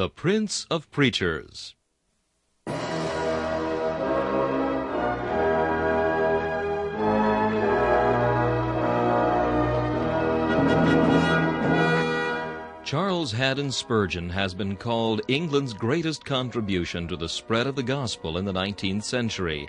The Prince of Preachers. Charles Haddon Spurgeon has been called England's greatest contribution to the spread of the gospel in the 19th century.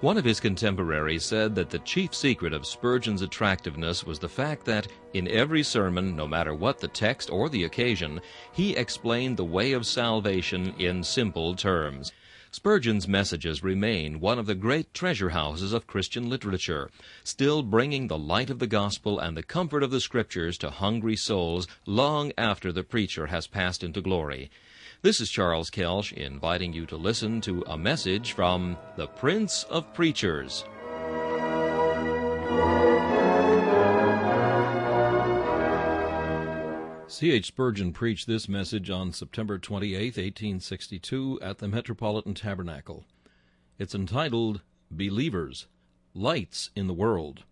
One of his contemporaries said that the chief secret of Spurgeon's attractiveness was the fact that, in every sermon, no matter what the text or the occasion, he explained the way of salvation in simple terms. Spurgeon's messages remain one of the great treasure houses of Christian literature, still bringing the light of the gospel and the comfort of the scriptures to hungry souls long after the preacher has passed into glory. This is Charles Kelsch inviting you to listen to a message from the Prince of Preachers. C.H. Spurgeon preached this message on September 28, 1862, at the Metropolitan Tabernacle. It's entitled Believers, Lights in the World.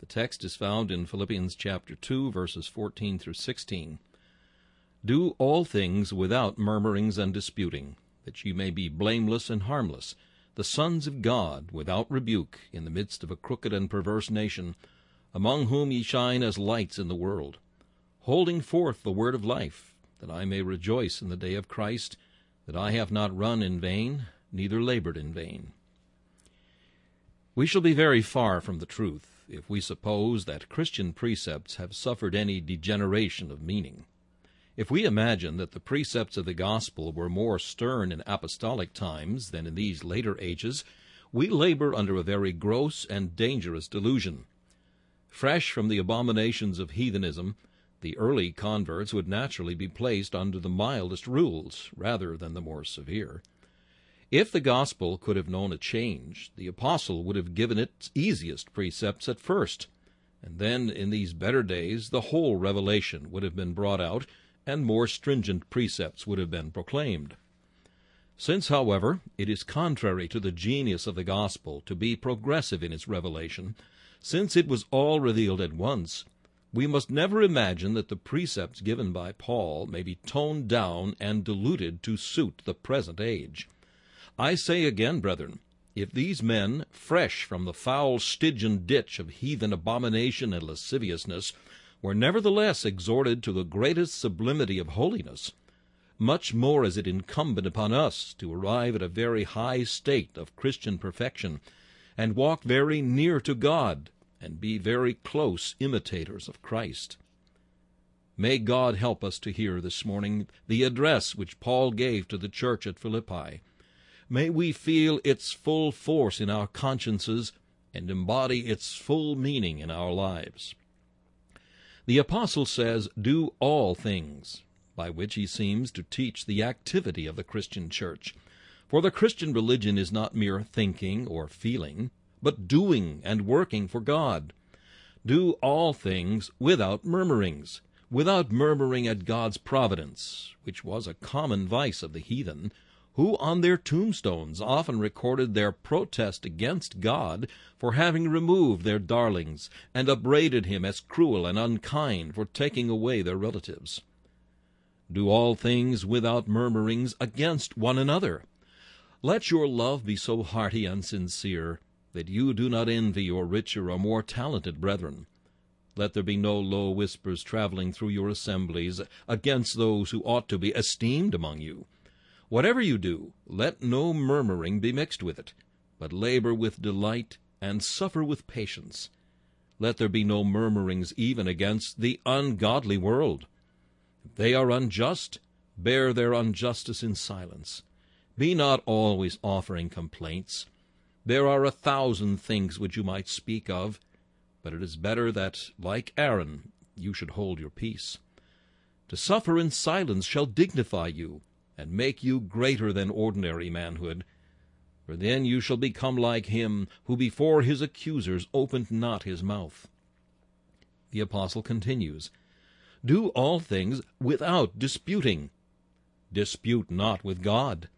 The text is found in Philippians chapter 2, verses 14 through 16. Do all things without murmurings and disputing, that ye may be blameless and harmless, the sons of God, without rebuke, in the midst of a crooked and perverse nation, among whom ye shine as lights in the world holding forth the word of life, that I may rejoice in the day of Christ, that I have not run in vain, neither labored in vain. We shall be very far from the truth if we suppose that Christian precepts have suffered any degeneration of meaning. If we imagine that the precepts of the gospel were more stern in apostolic times than in these later ages, we labor under a very gross and dangerous delusion. Fresh from the abominations of heathenism, the early converts would naturally be placed under the mildest rules rather than the more severe. If the gospel could have known a change, the apostle would have given its easiest precepts at first, and then in these better days the whole revelation would have been brought out, and more stringent precepts would have been proclaimed. Since, however, it is contrary to the genius of the gospel to be progressive in its revelation, since it was all revealed at once, we must never imagine that the precepts given by Paul may be toned down and diluted to suit the present age. I say again, brethren, if these men, fresh from the foul Stygian ditch of heathen abomination and lasciviousness, were nevertheless exhorted to the greatest sublimity of holiness, much more is it incumbent upon us to arrive at a very high state of Christian perfection, and walk very near to God and be very close imitators of Christ. May God help us to hear this morning the address which Paul gave to the church at Philippi. May we feel its full force in our consciences and embody its full meaning in our lives. The apostle says, Do all things, by which he seems to teach the activity of the Christian church. For the Christian religion is not mere thinking or feeling but doing and working for God. Do all things without murmurings, without murmuring at God's providence, which was a common vice of the heathen, who on their tombstones often recorded their protest against God for having removed their darlings, and upbraided him as cruel and unkind for taking away their relatives. Do all things without murmurings against one another. Let your love be so hearty and sincere that you do not envy your richer or more talented brethren. Let there be no low whispers traveling through your assemblies against those who ought to be esteemed among you. Whatever you do, let no murmuring be mixed with it, but labor with delight and suffer with patience. Let there be no murmurings even against the ungodly world. If they are unjust, bear their injustice in silence. Be not always offering complaints, there are a thousand things which you might speak of, but it is better that, like Aaron, you should hold your peace. To suffer in silence shall dignify you, and make you greater than ordinary manhood. For then you shall become like him who before his accusers opened not his mouth. The apostle continues, Do all things without disputing. Dispute not with God.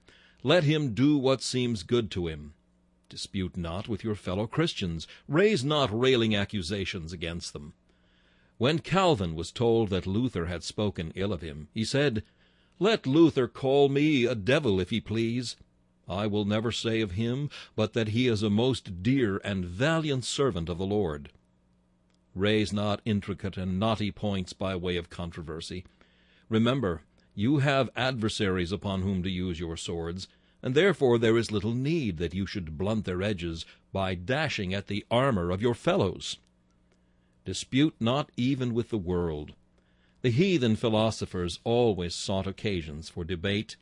Let him do what seems good to him. Dispute not with your fellow Christians. Raise not railing accusations against them. When Calvin was told that Luther had spoken ill of him, he said, Let Luther call me a devil if he please. I will never say of him but that he is a most dear and valiant servant of the Lord. Raise not intricate and knotty points by way of controversy. Remember, you have adversaries upon whom to use your swords, and therefore there is little need that you should blunt their edges by dashing at the armor of your fellows. Dispute not even with the world. The heathen philosophers always sought occasions for debate.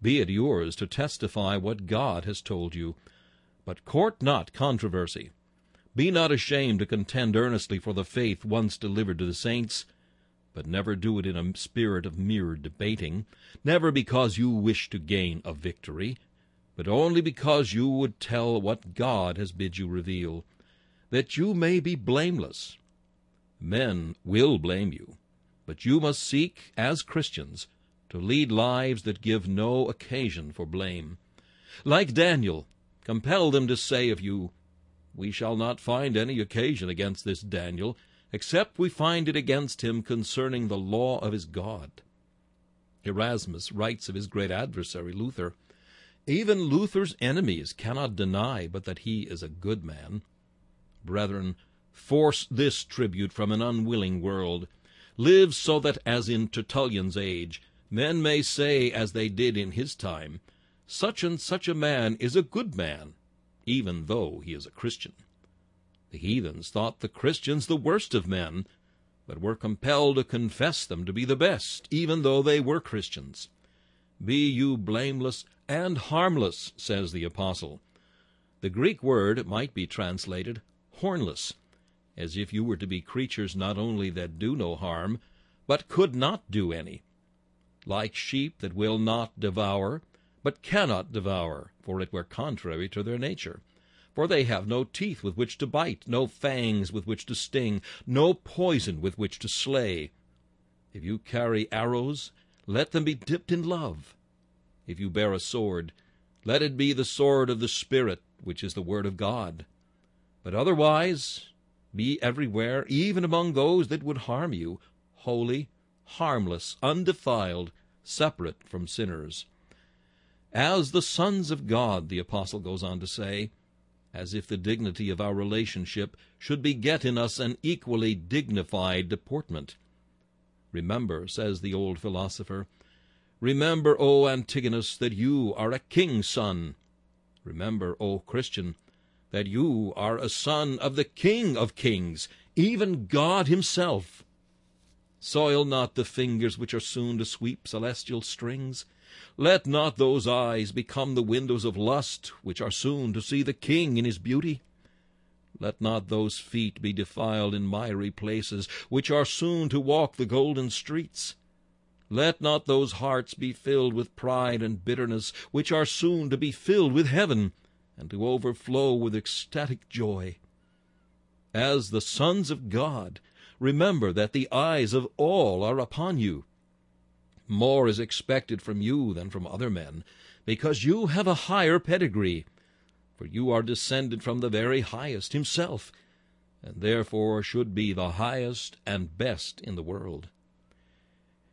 Be it yours to testify what God has told you. But court not controversy. Be not ashamed to contend earnestly for the faith once delivered to the saints, but never do it in a spirit of mere debating, never because you wish to gain a victory, but only because you would tell what God has bid you reveal, that you may be blameless. Men will blame you, but you must seek, as Christians, to lead lives that give no occasion for blame. Like Daniel, compel them to say of you, We shall not find any occasion against this Daniel, except we find it against him concerning the law of his God. Erasmus writes of his great adversary Luther, Even Luther's enemies cannot deny but that he is a good man. Brethren, force this tribute from an unwilling world. Live so that, as in Tertullian's age, men may say, as they did in his time, Such and such a man is a good man, even though he is a Christian. The heathens thought the Christians the worst of men, but were compelled to confess them to be the best, even though they were Christians. Be you blameless and harmless, says the apostle. The Greek word might be translated hornless, as if you were to be creatures not only that do no harm, but could not do any. Like sheep that will not devour, but cannot devour, for it were contrary to their nature for they have no teeth with which to bite, no fangs with which to sting, no poison with which to slay. If you carry arrows, let them be dipped in love. If you bear a sword, let it be the sword of the Spirit, which is the word of God. But otherwise, be everywhere, even among those that would harm you, holy, harmless, undefiled, separate from sinners. As the sons of God, the apostle goes on to say, as if the dignity of our relationship should beget in us an equally dignified deportment. Remember, says the old philosopher, remember, O Antigonus, that you are a king's son. Remember, O Christian, that you are a son of the King of kings, even God himself. Soil not the fingers which are soon to sweep celestial strings. Let not those eyes become the windows of lust, which are soon to see the King in his beauty. Let not those feet be defiled in miry places, which are soon to walk the golden streets. Let not those hearts be filled with pride and bitterness, which are soon to be filled with heaven, and to overflow with ecstatic joy. As the sons of God, remember that the eyes of all are upon you. More is expected from you than from other men, because you have a higher pedigree, for you are descended from the very highest himself, and therefore should be the highest and best in the world.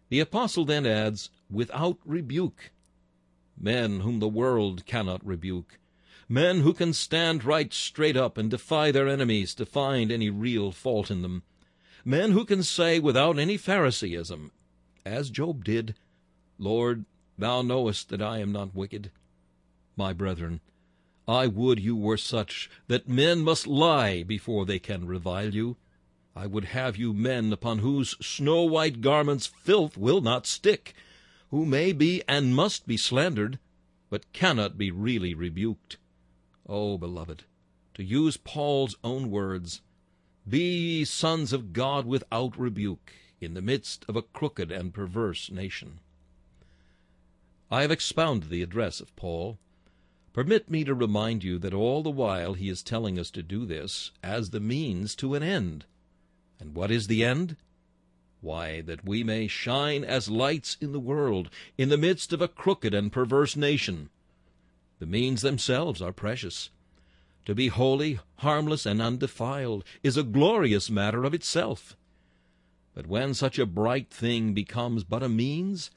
The apostle then adds, without rebuke. Men whom the world cannot rebuke, men who can stand right straight up and defy their enemies to find any real fault in them, men who can say without any Pharisaism, as Job did, Lord, thou knowest that I am not wicked. My brethren, I would you were such that men must lie before they can revile you. I would have you men upon whose snow-white garments filth will not stick, who may be and must be slandered, but cannot be really rebuked. O beloved, to use Paul's own words, Be ye sons of God without rebuke, in the midst of a crooked and perverse nation. I have expounded the address of Paul. Permit me to remind you that all the while he is telling us to do this as the means to an end. And what is the end? Why, that we may shine as lights in the world, in the midst of a crooked and perverse nation. The means themselves are precious. To be holy, harmless, and undefiled is a glorious matter of itself. But when such a bright thing becomes but a means,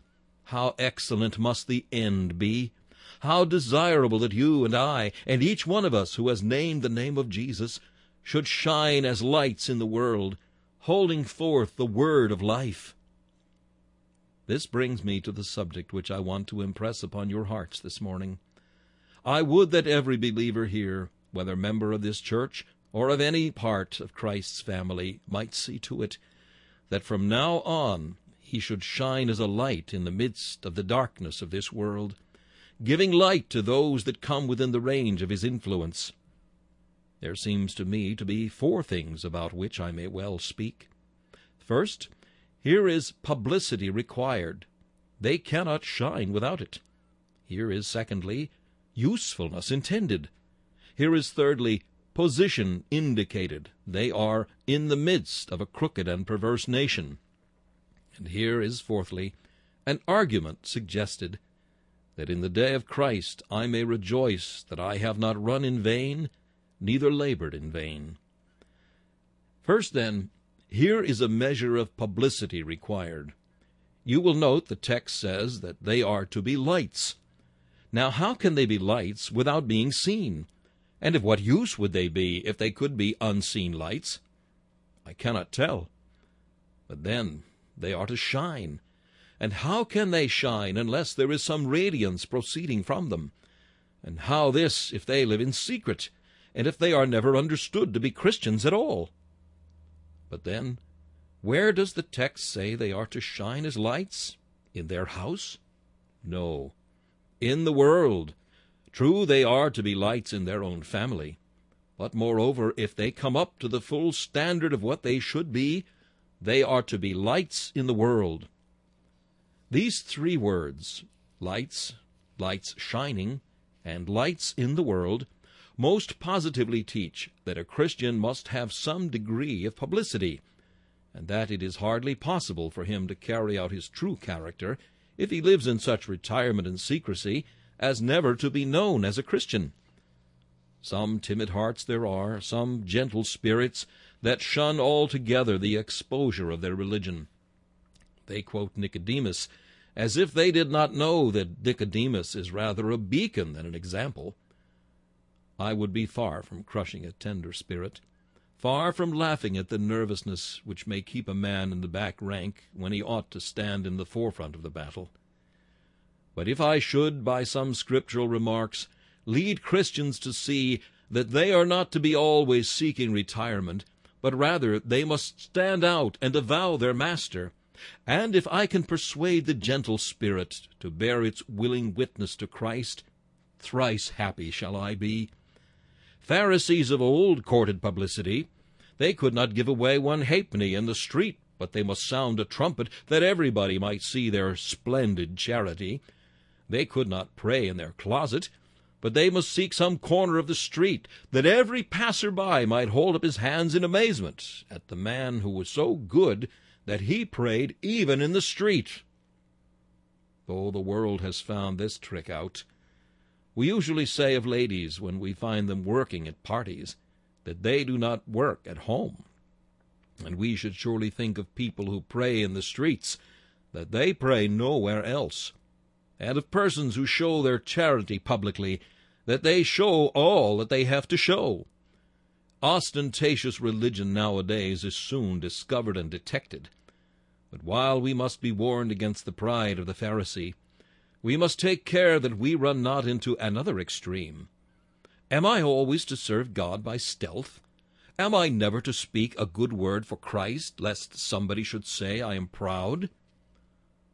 How excellent must the end be! How desirable that you and I, and each one of us who has named the name of Jesus, should shine as lights in the world, holding forth the word of life. This brings me to the subject which I want to impress upon your hearts this morning. I would that every believer here, whether member of this church or of any part of Christ's family, might see to it that from now on he should shine as a light in the midst of the darkness of this world, giving light to those that come within the range of his influence. There seems to me to be four things about which I may well speak. First, here is publicity required. They cannot shine without it. Here is, secondly, usefulness intended. Here is, thirdly, position indicated. They are in the midst of a crooked and perverse nation. And here is, fourthly, an argument suggested, that in the day of Christ I may rejoice that I have not run in vain, neither labored in vain. First, then, here is a measure of publicity required. You will note the text says that they are to be lights. Now, how can they be lights without being seen? And of what use would they be if they could be unseen lights? I cannot tell. But then they are to shine. And how can they shine unless there is some radiance proceeding from them? And how this if they live in secret, and if they are never understood to be Christians at all? But then, where does the text say they are to shine as lights? In their house? No. In the world, True, they are to be lights in their own family, but moreover, if they come up to the full standard of what they should be, they are to be lights in the world. These three words, lights, lights shining, and lights in the world, most positively teach that a Christian must have some degree of publicity, and that it is hardly possible for him to carry out his true character if he lives in such retirement and secrecy as never to be known as a Christian. Some timid hearts there are, some gentle spirits, that shun altogether the exposure of their religion. They quote Nicodemus as if they did not know that Nicodemus is rather a beacon than an example. I would be far from crushing a tender spirit, far from laughing at the nervousness which may keep a man in the back rank when he ought to stand in the forefront of the battle. But if I should, by some scriptural remarks, lead Christians to see that they are not to be always seeking retirement, but rather they must stand out and avow their Master, and if I can persuade the gentle spirit to bear its willing witness to Christ, thrice happy shall I be. Pharisees of old courted publicity. They could not give away one halfpenny in the street, but they must sound a trumpet that everybody might see their splendid charity. They could not pray in their closet, but they must seek some corner of the street, that every passer-by might hold up his hands in amazement at the man who was so good that he prayed even in the street. Oh, the world has found this trick out. We usually say of ladies, when we find them working at parties, that they do not work at home. And we should surely think of people who pray in the streets, that they pray nowhere else and of persons who show their charity publicly, that they show all that they have to show. Ostentatious religion nowadays is soon discovered and detected. But while we must be warned against the pride of the Pharisee, we must take care that we run not into another extreme. Am I always to serve God by stealth? Am I never to speak a good word for Christ, lest somebody should say I am proud?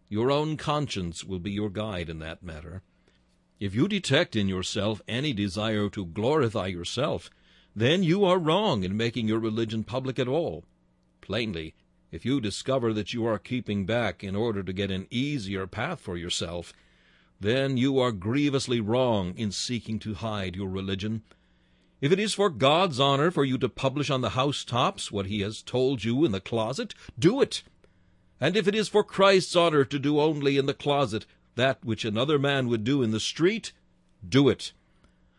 Your own conscience will be your guide in that matter. If you detect in yourself any desire to glorify yourself, then you are wrong in making your religion public at all. Plainly, if you discover that you are keeping back in order to get an easier path for yourself, then you are grievously wrong in seeking to hide your religion. If it is for God's honor for you to publish on the housetops what he has told you in the closet, do it. And if it is for Christ's honor to do only in the closet that which another man would do in the street, do it.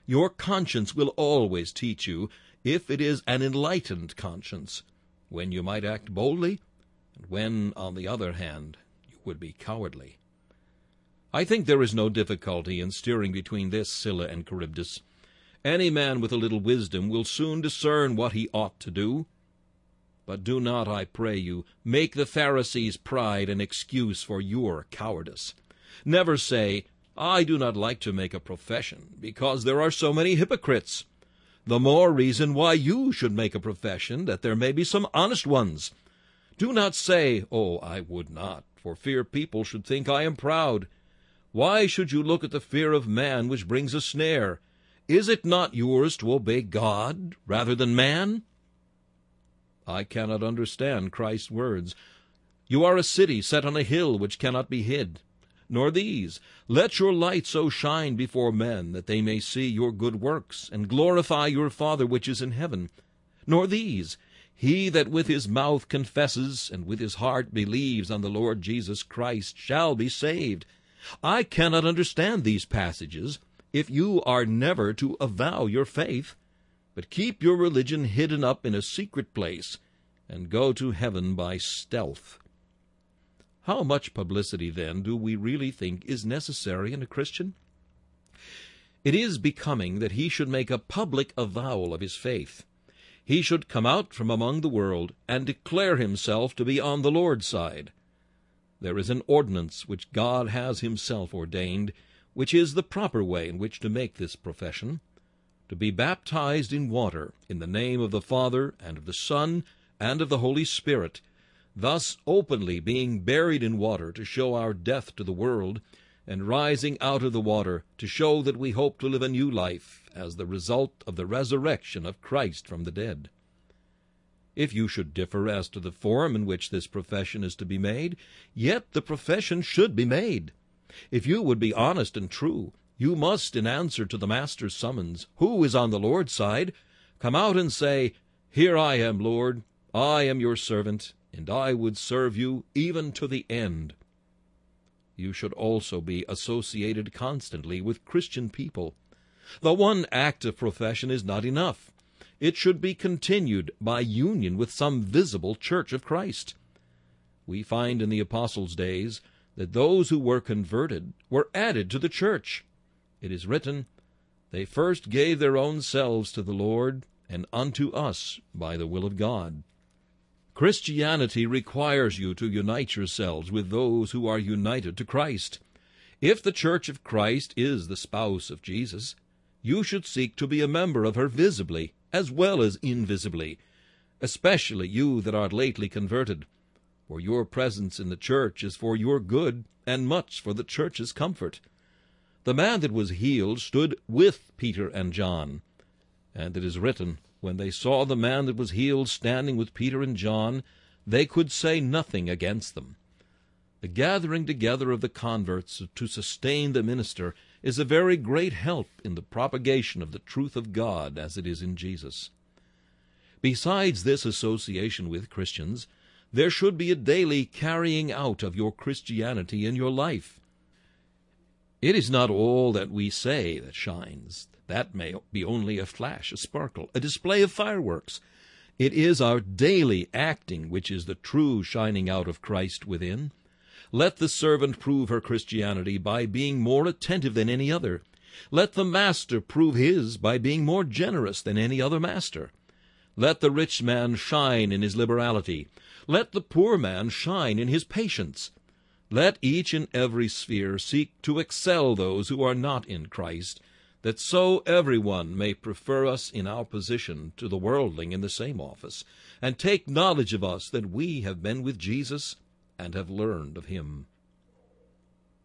Your conscience will always teach you, if it is an enlightened conscience, when you might act boldly, and when, on the other hand, you would be cowardly. I think there is no difficulty in steering between this Scylla and Charybdis. Any man with a little wisdom will soon discern what he ought to do. But do not, I pray you, make the Pharisees' pride an excuse for your cowardice. Never say, I do not like to make a profession, because there are so many hypocrites. The more reason why you should make a profession, that there may be some honest ones. Do not say, Oh, I would not, for fear people should think I am proud. Why should you look at the fear of man which brings a snare? Is it not yours to obey God rather than man? I cannot understand Christ's words. You are a city set on a hill which cannot be hid nor these. Let your light so shine before men that they may see your good works, and glorify your Father which is in heaven. Nor these. He that with his mouth confesses and with his heart believes on the Lord Jesus Christ shall be saved. I cannot understand these passages if you are never to avow your faith, but keep your religion hidden up in a secret place, and go to heaven by stealth. How much publicity, then, do we really think is necessary in a Christian? It is becoming that he should make a public avowal of his faith. He should come out from among the world and declare himself to be on the Lord's side. There is an ordinance which God has himself ordained, which is the proper way in which to make this profession, to be baptized in water in the name of the Father and of the Son and of the Holy Spirit, thus openly being buried in water to show our death to the world, and rising out of the water to show that we hope to live a new life as the result of the resurrection of Christ from the dead. If you should differ as to the form in which this profession is to be made, yet the profession should be made. If you would be honest and true, you must, in answer to the Master's summons, who is on the Lord's side, come out and say, Here I am, Lord, I am your servant, and I would serve you even to the end. You should also be associated constantly with Christian people. The one act of profession is not enough. It should be continued by union with some visible church of Christ. We find in the apostles' days that those who were converted were added to the church. It is written, They first gave their own selves to the Lord, and unto us by the will of God. Christianity requires you to unite yourselves with those who are united to Christ. If the Church of Christ is the spouse of Jesus, you should seek to be a member of her visibly as well as invisibly, especially you that are lately converted. For your presence in the church is for your good, and much for the church's comfort. The man that was healed stood with Peter and John, and it is written, when they saw the man that was healed standing with Peter and John, they could say nothing against them. The gathering together of the converts to sustain the minister is a very great help in the propagation of the truth of God as it is in Jesus. Besides this association with Christians, there should be a daily carrying out of your Christianity in your life. It is not all that we say that shines. That may be only a flash, a sparkle, a display of fireworks. It is our daily acting which is the true shining out of Christ within. Let the servant prove her Christianity by being more attentive than any other. Let the master prove his by being more generous than any other master. Let the rich man shine in his liberality. Let the poor man shine in his patience. Let each in every sphere seek to excel those who are not in Christ, that so every one may prefer us in our position to the worldling in the same office, and take knowledge of us that we have been with Jesus and have learned of him.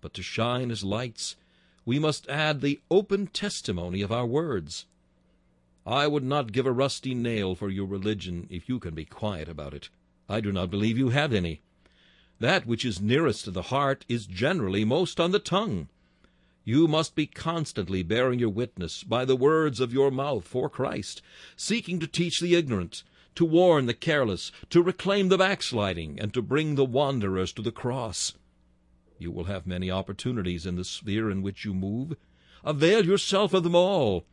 But to shine as lights, we must add the open testimony of our words. I would not give a rusty nail for your religion if you can be quiet about it. I do not believe you have any. That which is nearest to the heart is generally most on the tongue. You must be constantly bearing your witness by the words of your mouth for Christ, seeking to teach the ignorant, to warn the careless, to reclaim the backsliding, and to bring the wanderers to the cross. You will have many opportunities in the sphere in which you move. Avail yourself of them all,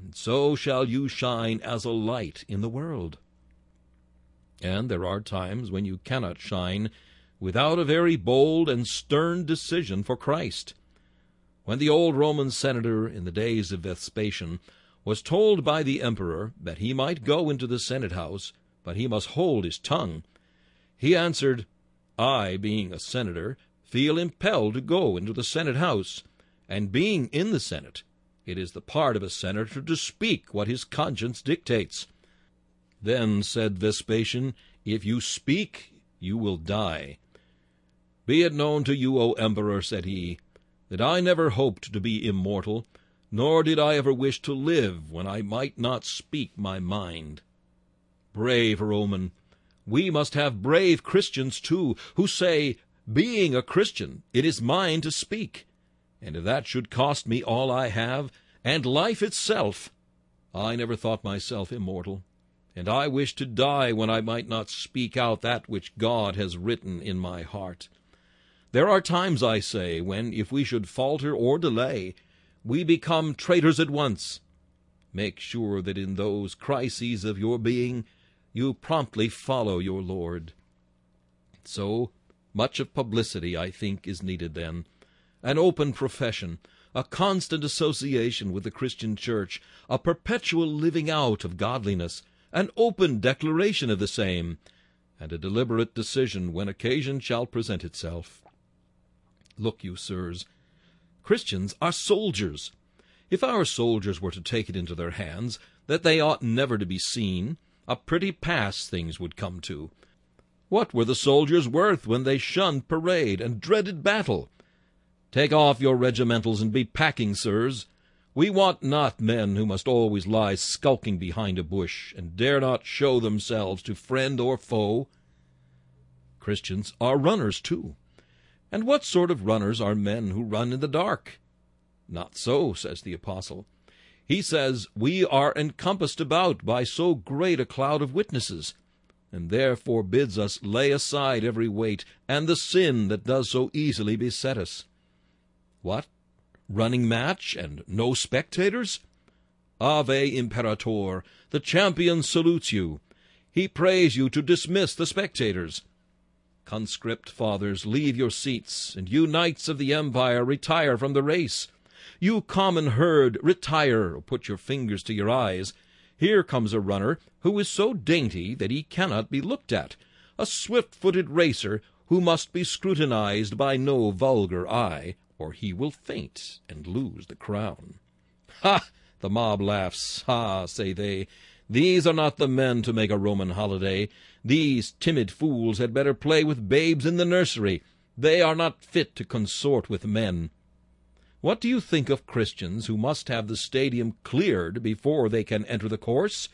and so shall you shine as a light in the world. And there are times when you cannot shine without a very bold and stern decision for Christ. When the old Roman senator in the days of Vespasian was told by the emperor that he might go into the senate house, but he must hold his tongue, he answered, I, being a senator, feel impelled to go into the senate house, and being in the senate, it is the part of a senator to speak what his conscience dictates. Then said Vespasian, If you speak, you will die. Be it known to you, O emperor, said he, that I never hoped to be immortal, nor did I ever wish to live when I might not speak my mind. Brave Roman, we must have brave Christians too, who say, Being a Christian, it is mine to speak, and if that should cost me all I have, and life itself, I never thought myself immortal, and I wish to die when I might not speak out that which God has written in my heart. There are times, I say, when, if we should falter or delay, we become traitors at once. Make sure that in those crises of your being you promptly follow your Lord. So, much of publicity, I think, is needed then. An open profession, a constant association with the Christian Church, a perpetual living out of godliness, an open declaration of the same, and a deliberate decision when occasion shall present itself. Look you, sirs, Christians are soldiers. If our soldiers were to take it into their hands that they ought never to be seen, a pretty pass things would come to. What were the soldiers worth when they shunned parade and dreaded battle? Take off your regimentals and be packing, sirs. We want not men who must always lie skulking behind a bush, and dare not show themselves to friend or foe. Christians are runners, too. And what sort of runners are men who run in the dark? Not so, says the apostle. He says, We are encompassed about by so great a cloud of witnesses, and therefore bids us lay aside every weight, and the sin that does so easily beset us. What? Running match, and no spectators? Ave Imperator, the champion salutes you. He prays you to dismiss the spectators. Conscript fathers, leave your seats, and you knights of the empire, retire from the race. You common herd, retire, or put your fingers to your eyes. Here comes a runner who is so dainty that he cannot be looked at, a swift-footed racer who must be scrutinized by no vulgar eye, or he will faint and lose the crown. Ha! The mob laughs. Ha! say they. These are not the men to make a Roman holiday. These timid fools had better play with babes in the nursery. They are not fit to consort with men. What do you think of Christians who must have the stadium cleared before they can enter the course?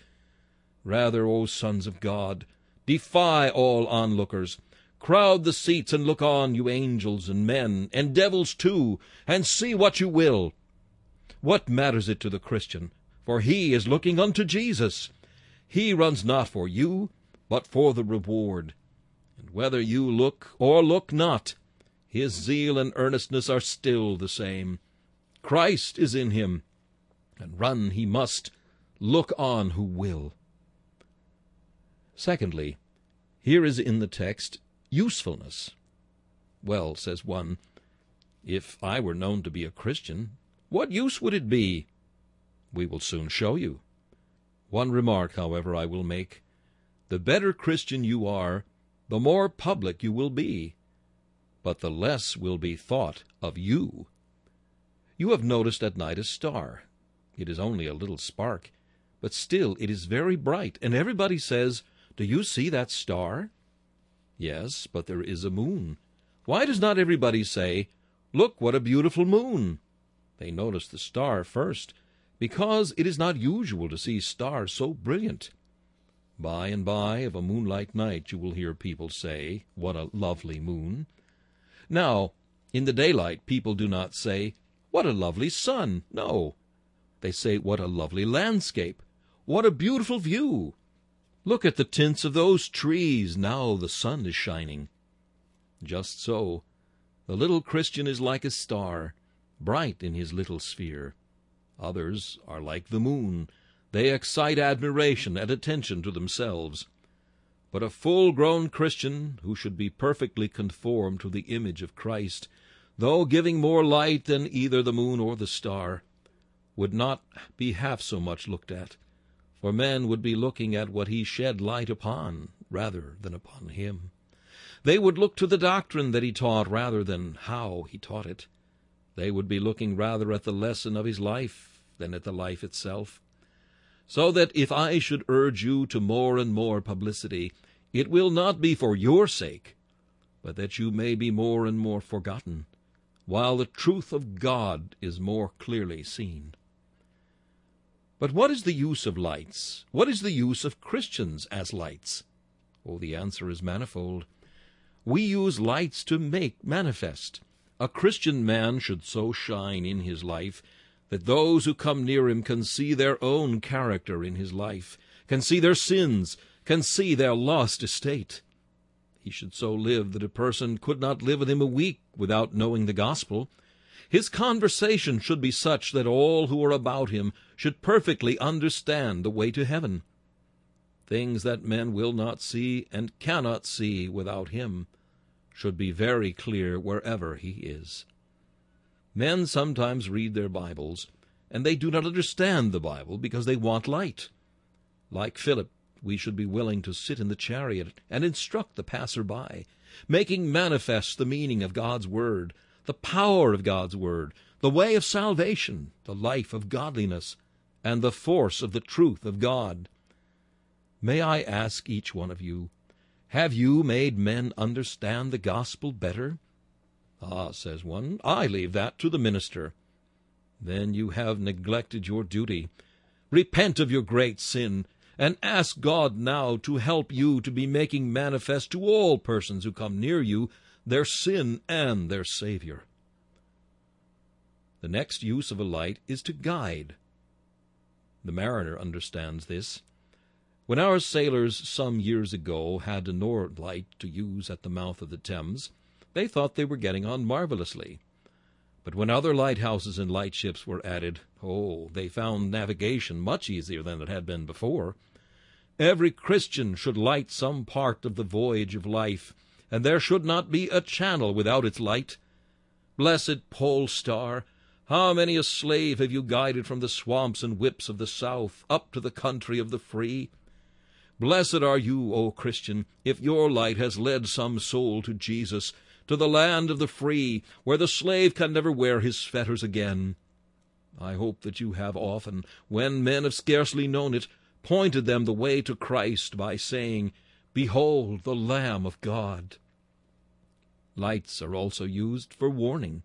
Rather, O sons of God, defy all onlookers. Crowd the seats and look on, you angels and men, and devils too, and see what you will. What matters it to the Christian? For he is looking unto Jesus. He runs not for you, but for the reward. And whether you look or look not, his zeal and earnestness are still the same. Christ is in him, and run he must, look on who will. Secondly, here is in the text usefulness. Well, says one, if I were known to be a Christian, what use would it be? We will soon show you. One remark, however, I will make. The better Christian you are, the more public you will be, but the less will be thought of you. You have noticed at night a star. It is only a little spark, but still it is very bright, and everybody says, Do you see that star? Yes, but there is a moon. Why does not everybody say, Look, what a beautiful moon? They notice the star first, because it is not usual to see stars so brilliant. By and by, of a moonlight night, you will hear people say, What a lovely moon! Now, in the daylight, people do not say, What a lovely sun! No. They say, What a lovely landscape! What a beautiful view! Look at the tints of those trees now the sun is shining. Just so, the little Christian is like a star, bright in his little sphere. Others are like the moon, they excite admiration and attention to themselves. But a full grown Christian, who should be perfectly conformed to the image of Christ, though giving more light than either the moon or the star, would not be half so much looked at, for men would be looking at what he shed light upon rather than upon him. They would look to the doctrine that he taught rather than how he taught it. They would be looking rather at the lesson of his life than at the life itself. So that if I should urge you to more and more publicity, it will not be for your sake, but that you may be more and more forgotten, while the truth of God is more clearly seen. But what is the use of lights? What is the use of Christians as lights? Oh, the answer is manifold. We use lights to make manifest. A Christian man should so shine in his life that those who come near him can see their own character in his life, can see their sins, can see their lost estate. He should so live that a person could not live with him a week without knowing the gospel. His conversation should be such that all who are about him should perfectly understand the way to heaven. Things that men will not see and cannot see without him should be very clear wherever he is. Men sometimes read their Bibles, and they do not understand the Bible because they want light. Like Philip, we should be willing to sit in the chariot and instruct the passer-by, making manifest the meaning of God's Word, the power of God's Word, the way of salvation, the life of godliness, and the force of the truth of God. May I ask each one of you, have you made men understand the gospel better? Ah, says one, I leave that to the minister. Then you have neglected your duty. Repent of your great sin, and ask God now to help you to be making manifest to all persons who come near you their sin and their Savior. The next use of a light is to guide. The mariner understands this. When our sailors some years ago had a Nore light to use at the mouth of the Thames, they thought they were getting on marvelously. But when other lighthouses and lightships were added, oh, they found navigation much easier than it had been before. Every Christian should light some part of the voyage of life, and there should not be a channel without its light. Blessed pole star, how many a slave have you guided from the swamps and whips of the south up to the country of the free? Blessed are you, O Christian, if your light has led some soul to Jesus, to the land of the free, where the slave can never wear his fetters again. I hope that you have often, when men have scarcely known it, pointed them the way to Christ by saying, Behold the Lamb of God. Lights are also used for warning.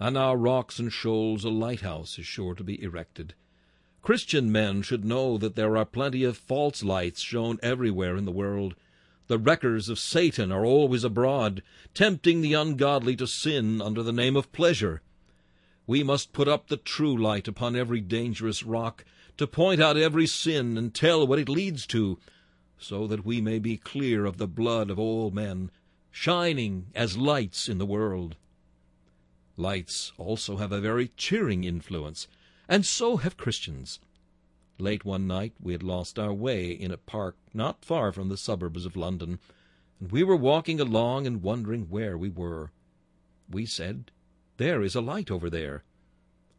On our rocks and shoals a lighthouse is sure to be erected. Christian men should know that there are plenty of false lights shown everywhere in the world. The wreckers of Satan are always abroad, tempting the ungodly to sin under the name of pleasure. We must put up the true light upon every dangerous rock, to point out every sin and tell what it leads to, so that we may be clear of the blood of all men, shining as lights in the world. Lights also have a very cheering influence, and so have Christians. Late one night we had lost our way in a park not far from the suburbs of London, and we were walking along and wondering where we were. We said, There is a light over there.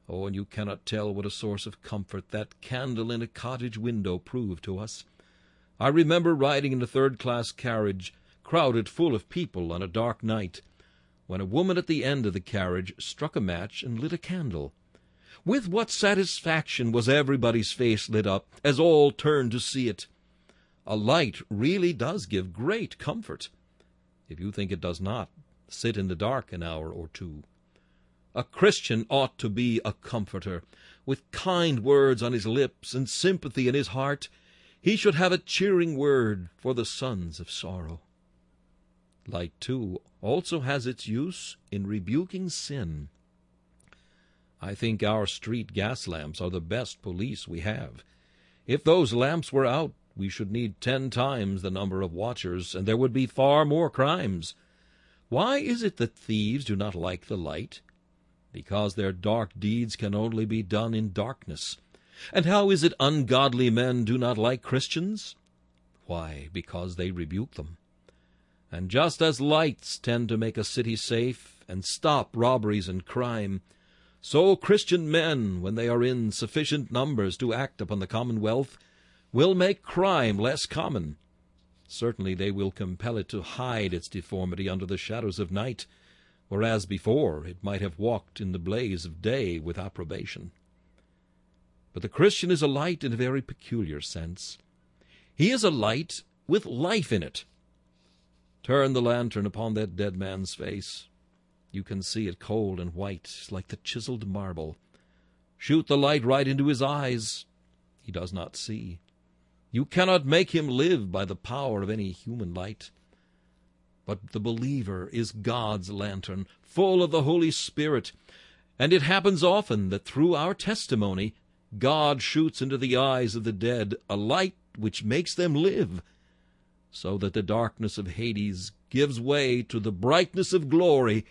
Oh, and you cannot tell what a source of comfort that candle in a cottage window proved to us. I remember riding in a third-class carriage, crowded full of people on a dark night, when a woman at the end of the carriage struck a match and lit a candle. With what satisfaction was everybody's face lit up, as all turned to see it! A light really does give great comfort. If you think it does not, sit in the dark an hour or two. A Christian ought to be a comforter. With kind words on his lips and sympathy in his heart, he should have a cheering word for the sons of sorrow. Light, too, also has its use in rebuking sin. I think our street gas lamps are the best police we have. If those lamps were out, we should need ten times the number of watchers, and there would be far more crimes. Why is it that thieves do not like the light? because their dark deeds can only be done in darkness. And how is it ungodly men do not like Christians? Why, because they rebuke them. And just as lights tend to make a city safe and stop robberies and crime, so Christian men, when they are in sufficient numbers to act upon the commonwealth, will make crime less common. Certainly they will compel it to hide its deformity under the shadows of night, whereas before it might have walked in the blaze of day with approbation. But the Christian is a light in a very peculiar sense. He is a light with life in it. Turn the lantern upon that dead man's face. You can see it cold and white, like the chiseled marble. Shoot the light right into his eyes. He does not see. You cannot make him live by the power of any human light. But the believer is God's lantern, full of the Holy Spirit, and it happens often that through our testimony God shoots into the eyes of the dead a light which makes them live, so that the darkness of Hades gives way to the brightness of glory,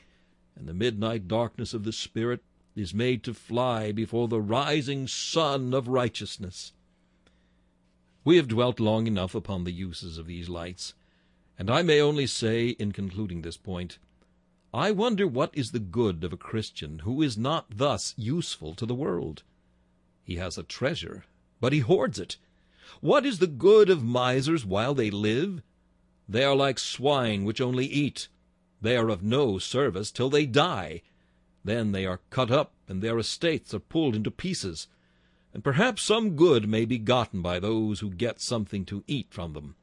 and the midnight darkness of the Spirit is made to fly before the rising sun of righteousness. We have dwelt long enough upon the uses of these lights, and I may only say, in concluding this point, I wonder what is the good of a Christian who is not thus useful to the world. He has a treasure, but he hoards it. What is the good of misers while they live? They are like swine which only eat. They are of no service till they die. Then they are cut up, and their estates are pulled into pieces. And perhaps some good may be gotten by those who get something to eat from them.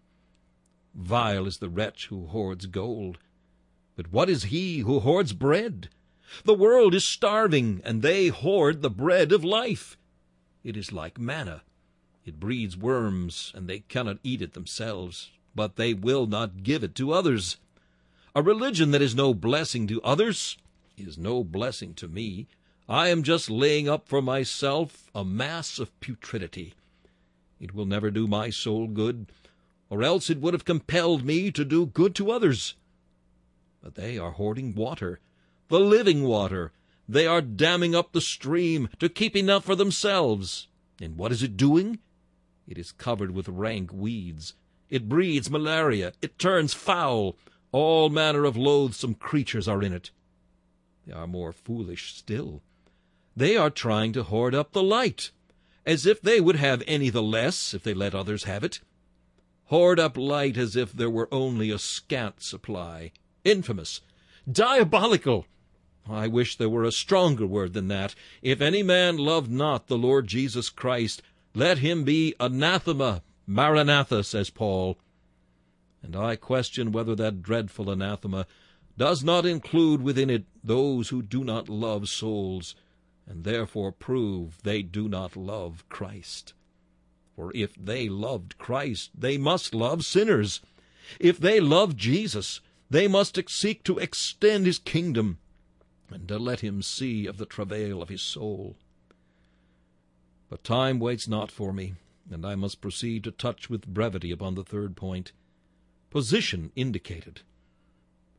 Vile is the wretch who hoards gold. But what is he who hoards bread? The world is starving, and they hoard the bread of life. It is like manna. It breeds worms, and they cannot eat it themselves, but they will not give it to others. A religion that is no blessing to others is no blessing to me. I am just laying up for myself a mass of putridity. It will never do my soul good, or else it would have compelled me to do good to others. But they are hoarding water, the living water, they are damming up the stream to keep enough for themselves. And what is it doing? It is covered with rank weeds. It breeds malaria. It turns foul. All manner of loathsome creatures are in it. They are more foolish still. They are trying to hoard up the light, as if they would have any the less if they let others have it. Hoard up light as if there were only a scant supply. Infamous! Diabolical! I wish there were a stronger word than that. If any man love not the Lord Jesus Christ, let him be anathema, maranatha, says Paul. And I question whether that dreadful anathema does not include within it those who do not love souls, and therefore prove they do not love Christ. For if they loved Christ, they must love sinners. If they love Jesus, they must seek to extend his kingdom and to let him see of the travail of his soul. But time waits not for me, and I must proceed to touch with brevity upon the third point position indicated.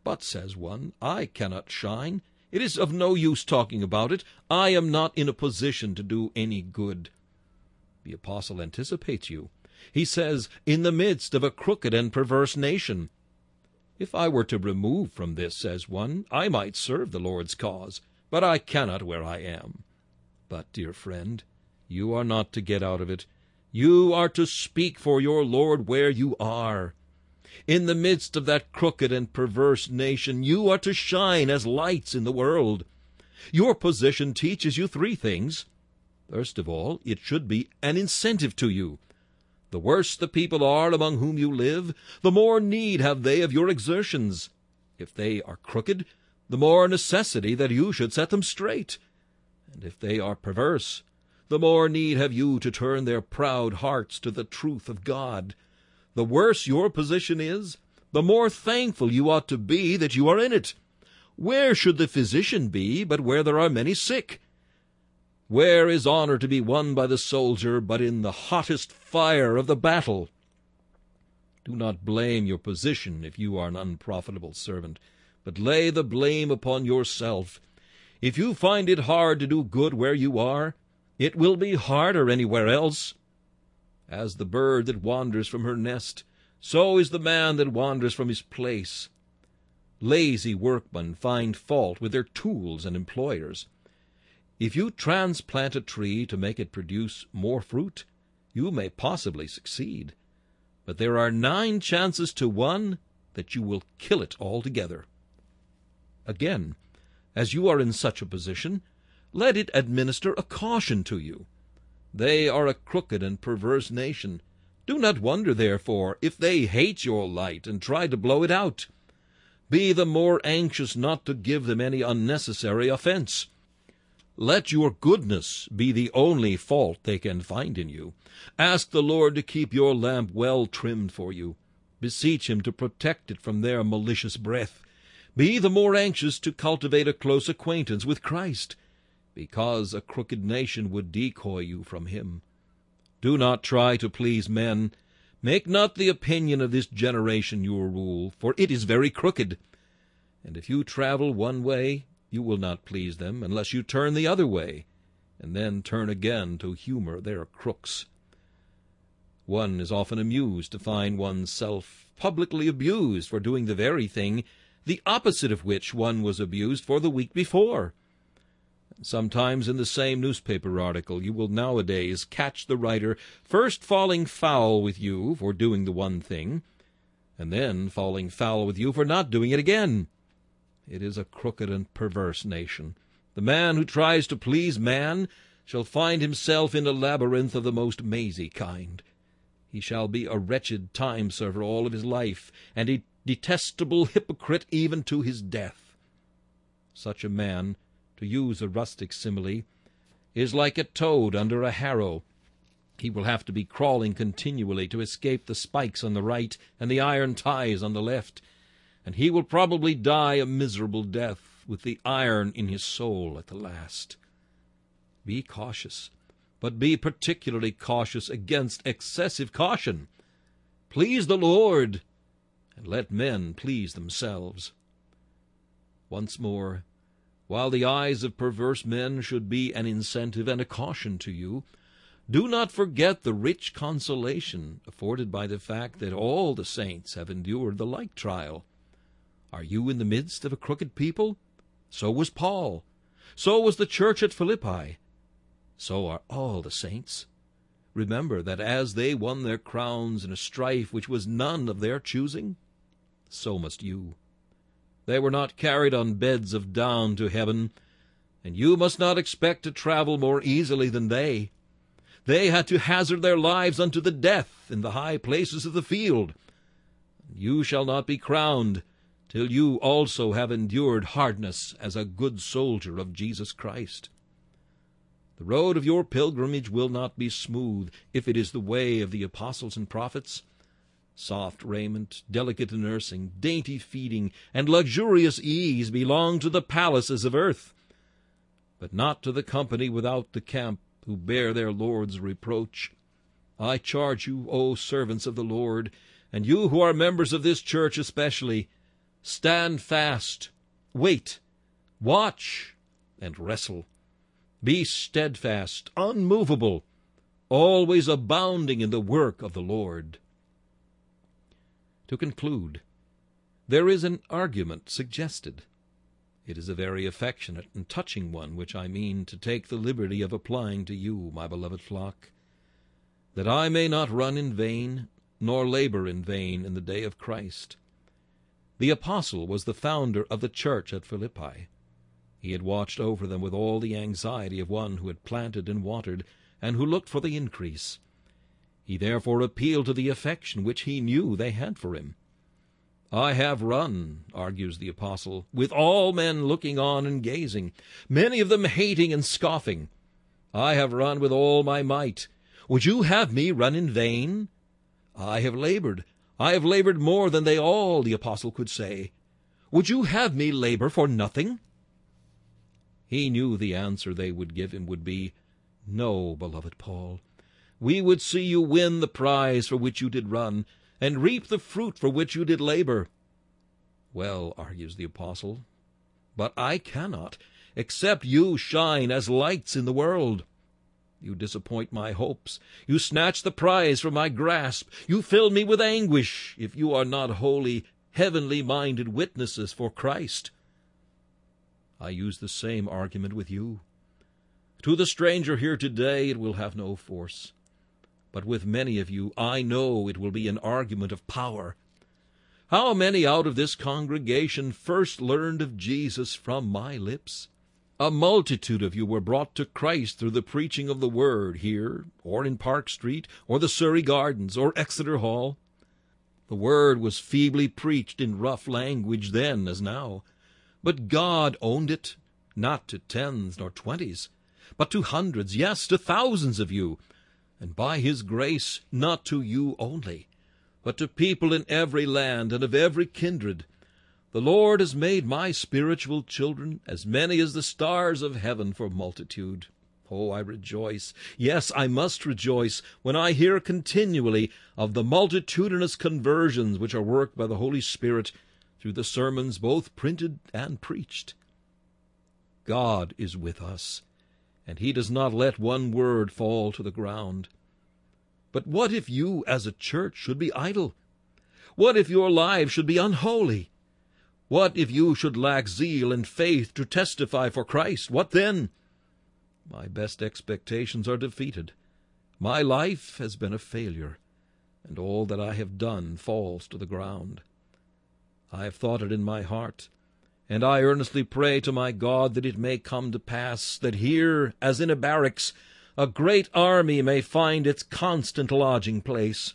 But, says one, I cannot shine. It is of no use talking about it. I am not in a position to do any good. The apostle anticipates you. He says, In the midst of a crooked and perverse nation, if I were to remove from this, says one, I might serve the Lord's cause, but I cannot where I am. But, dear friend, you are not to get out of it. You are to speak for your Lord where you are. In the midst of that crooked and perverse nation, you are to shine as lights in the world. Your position teaches you three things. First of all, it should be an incentive to you. The worse the people are among whom you live, the more need have they of your exertions. If they are crooked, the more necessity that you should set them straight. And if they are perverse, the more need have you to turn their proud hearts to the truth of God. The worse your position is, the more thankful you ought to be that you are in it. Where should the physician be but where there are many sick? Where is honor to be won by the soldier but in the hottest fire of the battle? Do not blame your position if you are an unprofitable servant, but lay the blame upon yourself. If you find it hard to do good where you are, it will be harder anywhere else. As the bird that wanders from her nest, So is the man that wanders from his place. Lazy workmen find fault with their tools and employers. If you transplant a tree to make it produce more fruit, you may possibly succeed. But there are nine chances to one that you will kill it altogether. Again, as you are in such a position, let it administer a caution to you. They are a crooked and perverse nation. Do not wonder, therefore, if they hate your light and try to blow it out. Be the more anxious not to give them any unnecessary offense. Let your goodness be the only fault they can find in you. Ask the Lord to keep your lamp well trimmed for you. Beseech him to protect it from their malicious breath. Be the more anxious to cultivate a close acquaintance with Christ, because a crooked nation would decoy you from him. Do not try to please men. Make not the opinion of this generation your rule, for it is very crooked. And if you travel one way, you will not please them unless you turn the other way, and then turn again to humor their crooks. One is often amused to find one's self publicly abused for doing the very thing the opposite of which one was abused for the week before. Sometimes in the same newspaper article you will nowadays catch the writer first falling foul with you for doing the one thing, and then falling foul with you for not doing it again. It is a crooked and perverse nation. The man who tries to please man shall find himself in a labyrinth of the most mazy kind. He shall be a wretched time-server all of his life, and a detestable hypocrite even to his death. Such a man to use a rustic simile, is like a toad under a harrow. He will have to be crawling continually to escape the spikes on the right and the iron ties on the left, and he will probably die a miserable death with the iron in his soul at the last. Be cautious, but be particularly cautious against excessive caution. Please the Lord, and let men please themselves. Once more, while the eyes of perverse men should be an incentive and a caution to you, do not forget the rich consolation afforded by the fact that all the saints have endured the like trial. Are you in the midst of a crooked people? So was Paul. So was the church at Philippi. So are all the saints. Remember that as they won their crowns in a strife which was none of their choosing, so must you. They were not carried on beds of down to heaven, and you must not expect to travel more easily than they. They had to hazard their lives unto the death in the high places of the field. You shall not be crowned till you also have endured hardness as a good soldier of Jesus Christ. The road of your pilgrimage will not be smooth if it is the way of the apostles and prophets. Soft raiment, delicate nursing, dainty feeding, and luxurious ease belong to the palaces of earth, but not to the company without the camp who bear their Lord's reproach. I charge you, O servants of the Lord, and you who are members of this church especially, stand fast, wait, watch, and wrestle. Be steadfast, unmovable, always abounding in the work of the Lord. To conclude, there is an argument suggested. It is a very affectionate and touching one which I mean to take the liberty of applying to you, my beloved flock, that I may not run in vain, nor labor in vain in the day of Christ. The apostle was the founder of the church at Philippi. He had watched over them with all the anxiety of one who had planted and watered, and who looked for the increase. He therefore appealed to the affection which he knew they had for him. I have run, argues the apostle, with all men looking on and gazing, many of them hating and scoffing. I have run with all my might. Would you have me run in vain? I have labored. I have labored more than they all, the apostle could say. Would you have me labor for nothing? He knew the answer they would give him would be, No, beloved Paul, we would see you win the prize for which you did run, and reap the fruit for which you did labor. Well, argues the apostle, but I cannot, except you shine as lights in the world. You disappoint my hopes. You snatch the prize from my grasp. You fill me with anguish, if you are not holy, heavenly minded witnesses for Christ. I use the same argument with you. To the stranger here today it will have no force. But with many of you I know it will be an argument of power. How many out of this congregation first learned of Jesus from my lips? A multitude of you were brought to Christ through the preaching of the Word here, or in Park Street, or the Surrey Gardens, or Exeter Hall. The Word was feebly preached in rough language then as now, but God owned it, not to tens nor twenties, but to hundreds, yes, to thousands of you, and by His grace not to you only, but to people in every land and of every kindred, the Lord has made my spiritual children as many as the stars of heaven for multitude. Oh, I rejoice, yes, I must rejoice, when I hear continually of the multitudinous conversions which are worked by the Holy Spirit through the sermons both printed and preached. God is with us, and He does not let one word fall to the ground. But what if you, as a church, should be idle? What if your lives should be unholy? What if you should lack zeal and faith to testify for Christ? What then? My best expectations are defeated. My life has been a failure, and all that I have done falls to the ground. I have thought it in my heart, and I earnestly pray to my God that it may come to pass that here, as in a barracks, a great army may find its constant lodging place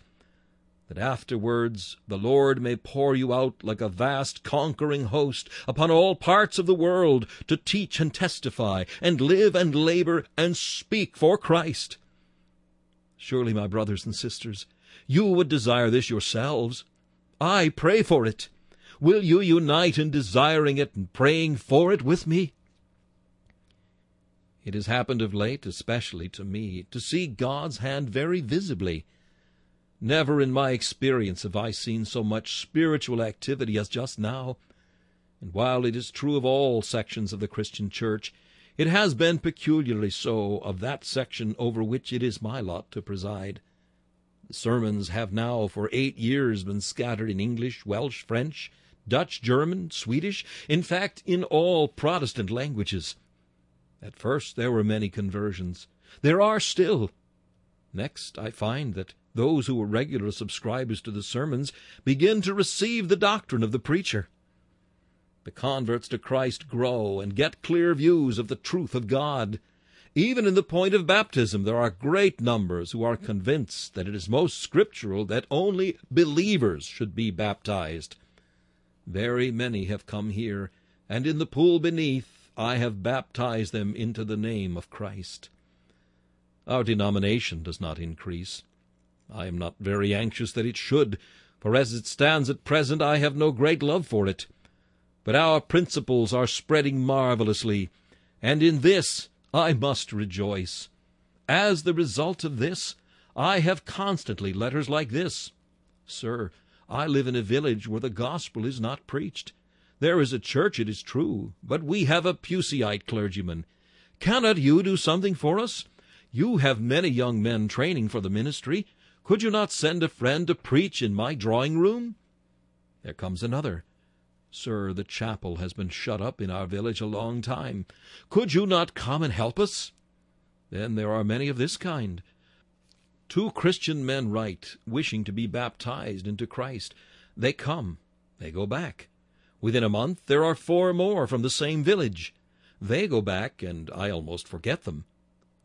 that afterwards the Lord may pour you out like a vast conquering host upon all parts of the world to teach and testify, and live and labor and speak for Christ. Surely, my brothers and sisters, you would desire this yourselves. I pray for it. Will you unite in desiring it and praying for it with me? It has happened of late, especially to me, to see God's hand very visibly Never in my experience have I seen so much spiritual activity as just now. And while it is true of all sections of the Christian Church, it has been peculiarly so of that section over which it is my lot to preside. The sermons have now for eight years been scattered in English, Welsh, French, Dutch, German, Swedish, in fact, in all Protestant languages. At first there were many conversions. There are still. Next, I find that those who were regular subscribers to the sermons begin to receive the doctrine of the preacher. The converts to Christ grow and get clear views of the truth of God. Even in the point of baptism, there are great numbers who are convinced that it is most scriptural that only believers should be baptized. Very many have come here, and in the pool beneath I have baptized them into the name of Christ. Our denomination does not increase. I am not very anxious that it should, for as it stands at present I have no great love for it. But our principles are spreading marvellously, and in this I must rejoice. As the result of this, I have constantly letters like this. Sir, I live in a village where the gospel is not preached. There is a church, it is true, but we have a Puseyite clergyman. Cannot you do something for us? You have many young men training for the ministry. Could you not send a friend to preach in my drawing room? There comes another. Sir, the chapel has been shut up in our village a long time. Could you not come and help us? Then there are many of this kind. Two Christian men write, wishing to be baptized into Christ. They come. They go back. Within a month there are four more from the same village. They go back, and I almost forget them.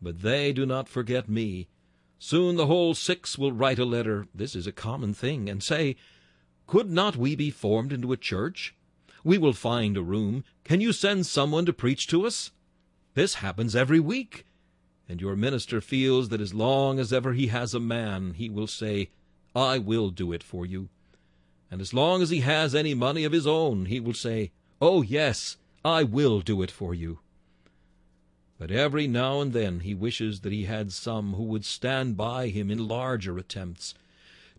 But they do not forget me. Soon the whole six will write a letter this is a common thing and say, Could not we be formed into a church? We will find a room. Can you send someone to preach to us? This happens every week. And your minister feels that as long as ever he has a man, he will say, I will do it for you. And as long as he has any money of his own, he will say, Oh, yes, I will do it for you but every now and then he wishes that he had some who would stand by him in larger attempts.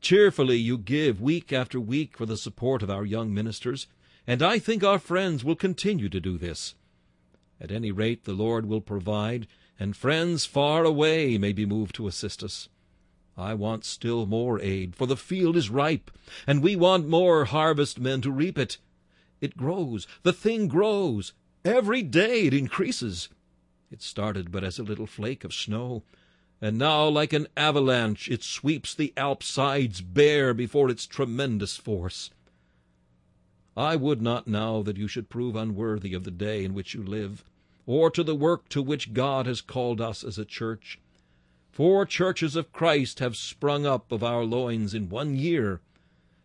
Cheerfully you give week after week for the support of our young ministers, and I think our friends will continue to do this. At any rate, the Lord will provide, and friends far away may be moved to assist us. I want still more aid, for the field is ripe, and we want more harvest men to reap it. It grows, the thing grows. Every day it increases. It started but as a little flake of snow, and now like an avalanche it sweeps the Alp sides bare before its tremendous force. I would not now that you should prove unworthy of the day in which you live, or to the work to which God has called us as a church. Four churches of Christ have sprung up of our loins in one year,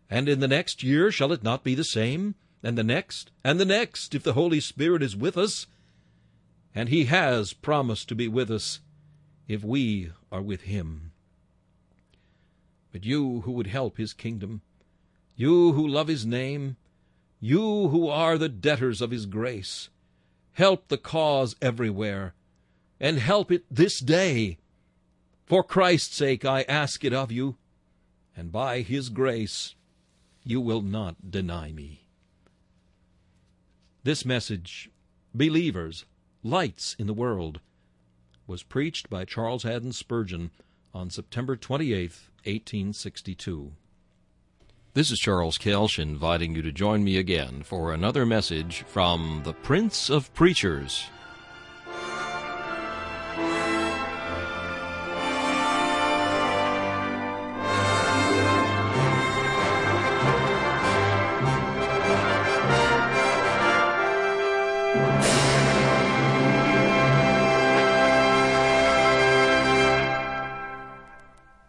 and in the next year shall it not be the same? And the next, and the next, if the Holy Spirit is with us? And He has promised to be with us if we are with Him. But you who would help His kingdom, you who love His name, you who are the debtors of his grace, help the cause everywhere, and help it this day. For Christ's sake I ask it of you, and by his grace you will not deny me. This message, Believers, Lights in the World, was preached by Charles Haddon Spurgeon on September 28, 1862. This is Charles Kelsch inviting you to join me again for another message from the Prince of Preachers.